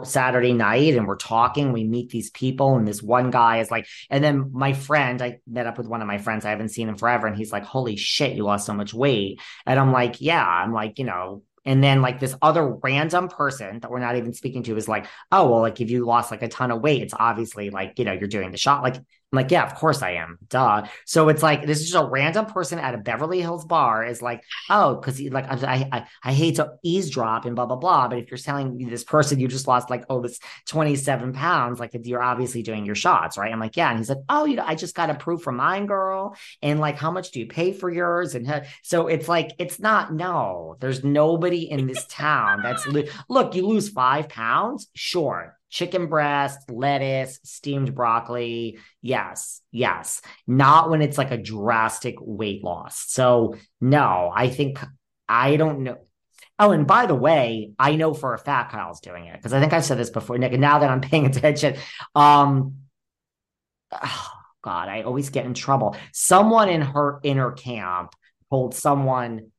S1: Saturday night and we're talking. We meet these people, and this one guy is like, and then my friend, I met up with one of my friends, I haven't seen him forever, and he's like, Holy shit, you lost so much weight. And I'm like, Yeah, I'm like, you know, and then like this other random person that we're not even speaking to is like, oh, well, like if you lost like a ton of weight, it's obviously like, you know, you're doing the shot. Like I'm like, yeah, of course I am. Duh. So it's like this is just a random person at a Beverly Hills bar is like, oh, because like I, I I hate to eavesdrop and blah blah blah. But if you're telling this person you just lost like oh this 27 pounds, like you're obviously doing your shots, right? I'm like, yeah. And he's like, oh, you know, I just got approved for mine, girl. And like, how much do you pay for yours? And so it's like it's not no. There's nobody in this town that's look. You lose five pounds, sure chicken breast, lettuce, steamed broccoli. Yes, yes. Not when it's like a drastic weight loss. So, no, I think I don't know. Oh, and by the way, I know for a fact Kyle's doing it because I think I've said this before, Nick. And now that I'm paying attention, um, oh God, I always get in trouble. Someone in her inner camp told someone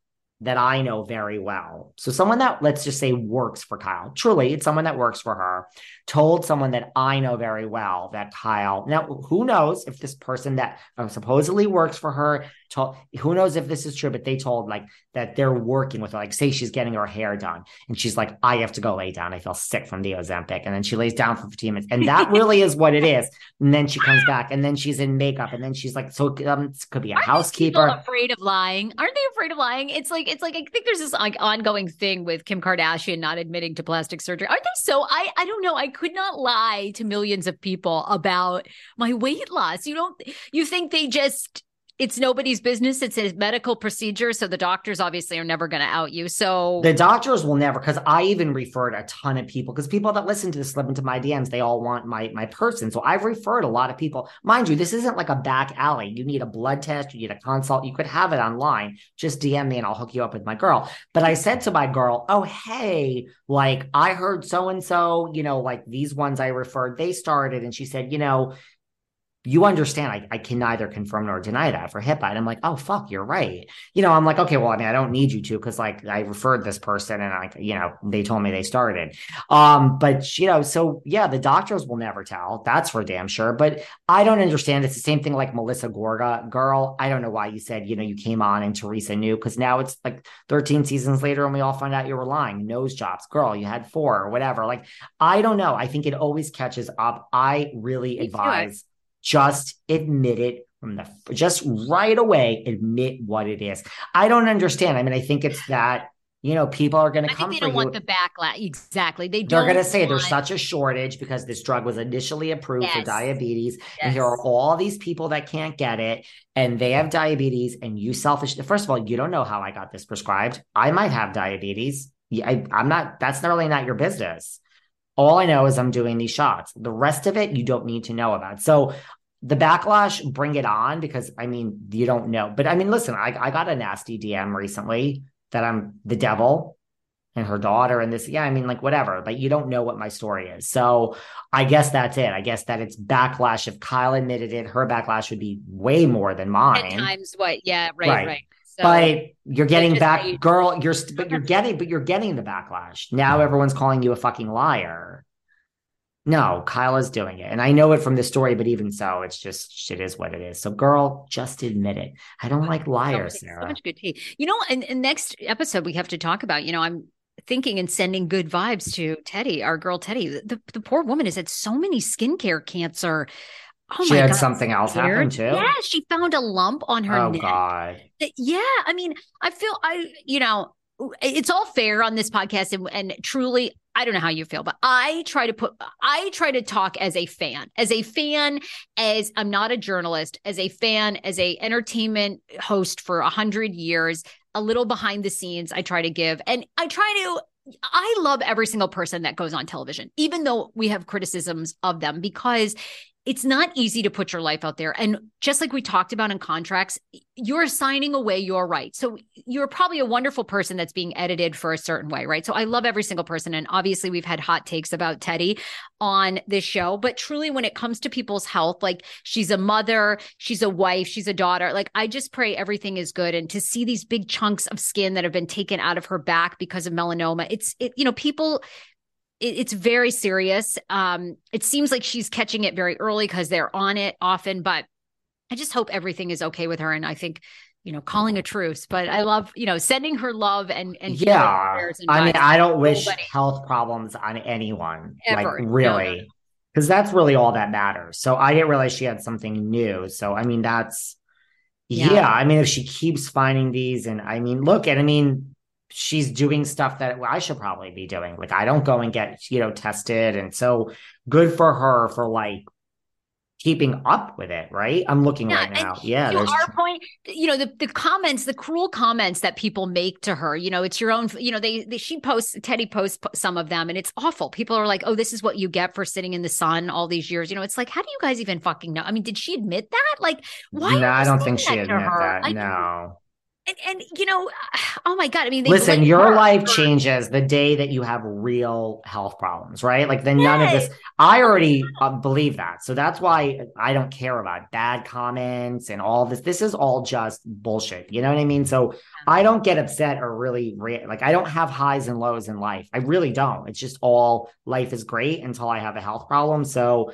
S1: that I know very well. So someone that let's just say works for Kyle. Truly, it's someone that works for her. Told someone that I know very well that Kyle. Now, who knows if this person that uh, supposedly works for her told who knows if this is true, but they told like that they're working with her. Like, say she's getting her hair done and she's like, I have to go lay down. I feel sick from the Ozempic. And then she lays down for 15 minutes. And that really is what it is. And then she comes back and then she's in makeup. And then she's like, so um, it could be a Aren't housekeeper.
S2: afraid of lying? Aren't they afraid of lying? It's like it's like I think there's this like ongoing thing with Kim Kardashian not admitting to plastic surgery. Aren't they so I I don't know. I could not lie to millions of people about my weight loss. You don't you think they just it's nobody's business. It's a medical procedure. So the doctors obviously are never going to out you. So
S1: the doctors will never, because I even referred a ton of people, because people that listen to this slip into my DMs, they all want my my person. So I've referred a lot of people. Mind you, this isn't like a back alley. You need a blood test, you need a consult. You could have it online. Just DM me and I'll hook you up with my girl. But I said to my girl, Oh, hey, like I heard so and so, you know, like these ones I referred, they started. And she said, you know, you understand I, I can neither confirm nor deny that for HIPAA. And I'm like, oh fuck, you're right. You know, I'm like, okay, well, I mean, I don't need you to because like I referred this person and like, you know, they told me they started. Um, but you know, so yeah, the doctors will never tell. That's for damn sure. But I don't understand. It's the same thing like Melissa Gorga, girl. I don't know why you said, you know, you came on and Teresa knew because now it's like 13 seasons later and we all find out you were lying. Nose jobs, girl, you had four or whatever. Like, I don't know. I think it always catches up. I really advise. Just admit it from the just right away admit what it is i don't understand i mean i think it's that you know, people are going to come.
S2: they
S1: don't
S2: want the backlash. Exactly. They
S1: They're going to say
S2: want...
S1: there's such a shortage because this drug was initially approved yes. for diabetes, yes. and here are all these people that can't get it, and they have diabetes, and you selfish. First of all, you don't know how I got this prescribed. I might have diabetes. I, I'm not. That's really not your business. All I know is I'm doing these shots. The rest of it, you don't need to know about. So the backlash, bring it on because I mean, you don't know. But I mean, listen, I, I got a nasty DM recently that I'm the devil and her daughter and this. Yeah, I mean, like whatever, but you don't know what my story is. So I guess that's it. I guess that it's backlash. If Kyle admitted it, her backlash would be way more than mine.
S2: Ten times what? Yeah, right, right. right.
S1: So, but you're getting back, you- girl. You're but you're getting, but you're getting the backlash. Now everyone's calling you a fucking liar. No, Kyle is doing it. And I know it from the story, but even so, it's just it is what it is. So girl, just admit it. I don't like liars,
S2: Sarah. So much good tea. You know, and, in next episode we have to talk about, you know, I'm thinking and sending good vibes to Teddi, our girl Teddi. The, the poor woman has had so many skincare cancer.
S1: Oh she my had God, something else happen too.
S2: Yeah, she found a lump on her
S1: oh,
S2: neck.
S1: God.
S2: Yeah, I mean, I feel I, you know, it's all fair on this podcast and, and truly I don't know how you feel, but I try to put, I try to talk as a fan, as a fan, as I'm not a journalist, as a fan, as a entertainment host for a hundred years, a little behind the scenes. I try to give, and I try to, I love every single person that goes on television, even though we have criticisms of them because it's not easy to put your life out there. And just like we talked about in contracts, you're signing away your rights. So you're probably a wonderful person that's being edited for a certain way, right? So I love every single person. And obviously, we've had hot takes about Teddi on this show. But truly, when it comes to people's health, like she's a mother, she's a wife, she's a daughter, like I just pray everything is good. And to see these big chunks of skin that have been taken out of her back because of melanoma, it's, it, you know, people it, it's very serious. Um, it seems like she's catching it very early because they're on it often, but I just hope everything is okay with her. And I think, you know, calling a truce, but I love, you know, sending her love and, and
S1: yeah. And I mean, I don't wish health problems on anyone, Ever. like really, because no, no. that's really all that matters. So I didn't realize she had something new. So, I mean, that's, yeah. yeah. I mean, if she keeps finding these, and I mean, look, and I mean, she's doing stuff that I should probably be doing. Like I don't go and get, you know, tested. And so good for her for like keeping up with it, right? I'm looking yeah, right now. Yeah.
S2: To our point, you know, the, the comments, the cruel comments that people make to her, you know, it's your own, you know, they, they she posts, Teddi posts some of them and it's awful. People are like, oh, this is what you get for sitting in the sun all these years. You know, it's like, how do you guys even fucking know? I mean, did she admit that? Like, why?
S1: No, I don't think she admitted that. No.
S2: And, and you know, oh my god! I mean,
S1: listen, your life changes the day that you have real health problems, right? Like then yes. none of this. I already uh, believe that, so that's why I don't care about bad comments and all this. This is all just bullshit. You know what I mean? So I don't get upset or really re- like I don't have highs and lows in life. I really don't. It's just all life is great until I have a health problem. So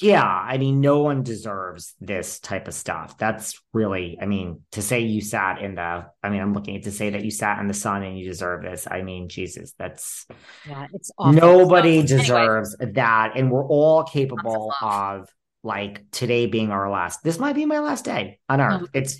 S1: yeah, I mean, no one deserves this type of stuff. That's really, I mean, to say you sat in the, I mean, I'm looking to say that you sat in the sun and you deserve this. I mean, Jesus, that's,
S2: yeah, it's
S1: awful. nobody it's deserves anyway. that. And we're all capable of, of like today being our last. This might be my last day on earth. Oh, it's,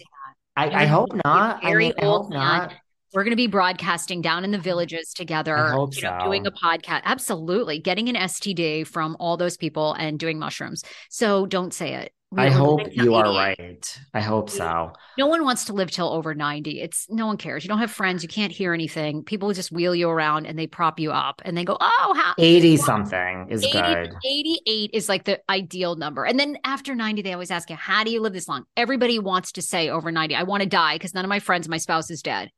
S1: I, I, hope not. I, mean, I hope not.
S2: We're going to be broadcasting down in the villages together,
S1: I hope
S2: you
S1: know,
S2: so. doing a podcast. Absolutely. Getting an STD from all those people and doing mushrooms. So don't say it.
S1: We I hope you are right. I hope so.
S2: No one wants to live till over 90. It's no one cares. You don't have friends. You can't hear anything. People just wheel you around and they prop you up and they go, oh, how
S1: 80 something is
S2: 80,
S1: good.
S2: 88 is like the ideal number. And then after 90, they always ask you, how do you live this long? Everybody wants to say over 90, I want to die because none of my friends, my spouse is dead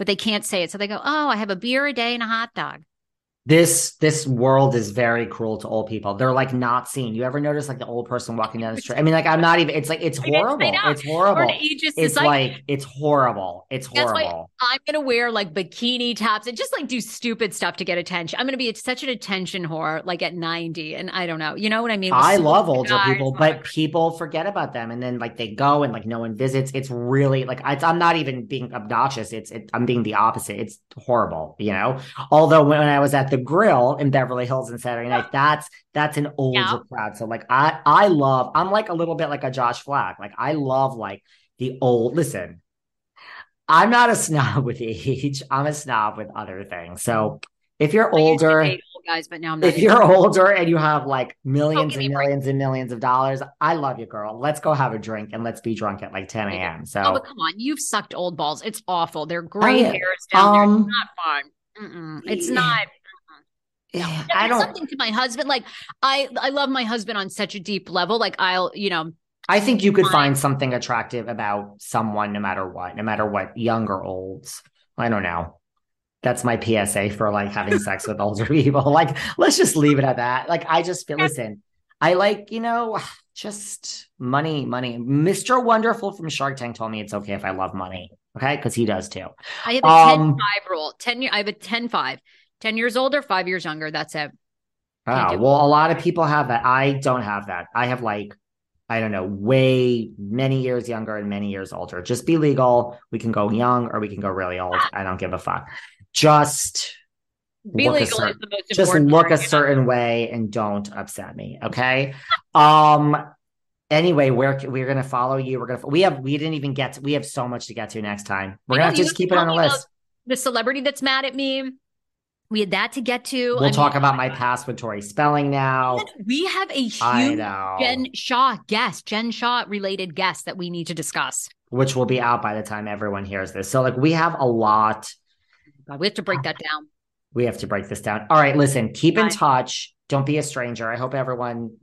S2: but they can't say it. So they go, Oh, I have a beer a day and a hot dog
S1: this this world is very cruel to old people. They're like not seen. You ever notice like the old person walking down the street? I mean, like I'm not even. It's like it's horrible. It's horrible. It's like it's horrible. It's horrible.
S2: I'm gonna wear like bikini tops and just like do stupid stuff to get attention. I'm gonna be such an attention whore like at 90, and I don't know. You know what I mean?
S1: I love older people, but people forget about them, and then like they go and like no one visits. It's really like I, am not even being obnoxious. It's it, I'm being the opposite. It's horrible. You know. Although when I was at the grill in Beverly Hills and Saturday night. That's that's an older yeah. crowd. So like I I love I'm like a little bit like a Josh Flagg. Like I love like the old listen. I'm not a snob with age. I'm a snob with other things. So if you're older,
S2: guys, but now I'm
S1: if you're older and you have like millions and millions and millions of dollars, I love you, girl. Let's go have a drink and let's be drunk at like 10 a.m. So,
S2: oh, come on, you've sucked old balls. It's awful. They're gray oh, hairs down um, there. It's not fun. Mm-mm. It's not. Yeah, I don't something to my husband. Like I, I love my husband on such a deep level. Like I'll, you know,
S1: I think you could find something attractive about someone, no matter what, no matter what, young or old. I don't know that's my PSA for like having sex with older people. Like, let's just leave it at that. Like, I just feel, listen, I like, you know, just money, money. Mr. Wonderful from Shark Tank told me it's okay if I love money. Okay. Cause he does too.
S2: I have a um, 10 5 rule. 10 year, I have a 10 5. 10 years older, five years younger. That's it.
S1: Oh, well, a lot of people have that. I don't have that. I have like, I don't know, way many years younger and many years older. Just be legal. We can go young or we can go really old. I don't give a fuck just
S2: be look legal certain,
S1: just look a certain way and don't upset me okay um anyway we're we're gonna follow you we're gonna we have we didn't even get to, we have so much to get to next time we're gonna have to just keep it on the list
S2: the celebrity that's mad at me we had that to get to.
S1: We'll I talk mean, about my past with Tori Spelling now.
S2: We have a huge Jen Shah guest, Jen Shah related guest that we need to discuss.
S1: Which will be out by the time everyone hears this. So, like, we have a lot
S2: God, we have to break that down.
S1: We have to break this down. All right, listen, keep in touch. Don't be a stranger. I hope everyone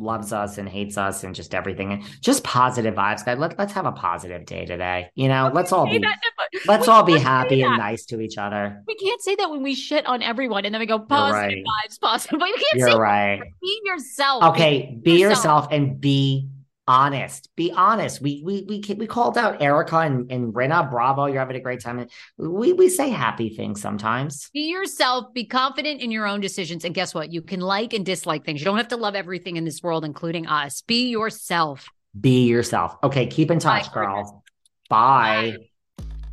S1: loves us and hates us and just everything. and Just positive vibes, guys. Let, let's have a positive day today. You know, let's all be that, let's all be happy and nice to each other.
S2: We can't say that when we shit on everyone and then we go positive right. vibes, positive. You can't
S1: You're
S2: say
S1: right.
S2: Be yourself.
S1: Okay, be, be yourself. yourself and be honest. Be honest. We we we we called out Erika and, and Rinna. Bravo, you're having a great time. We we say happy things sometimes.
S2: Be yourself. Be confident in your own decisions. And guess what? You can like and dislike things. You don't have to love everything in this world, including us. Be yourself.
S1: Be yourself. Okay, keep in touch, Bye, girl. Bye. Bye.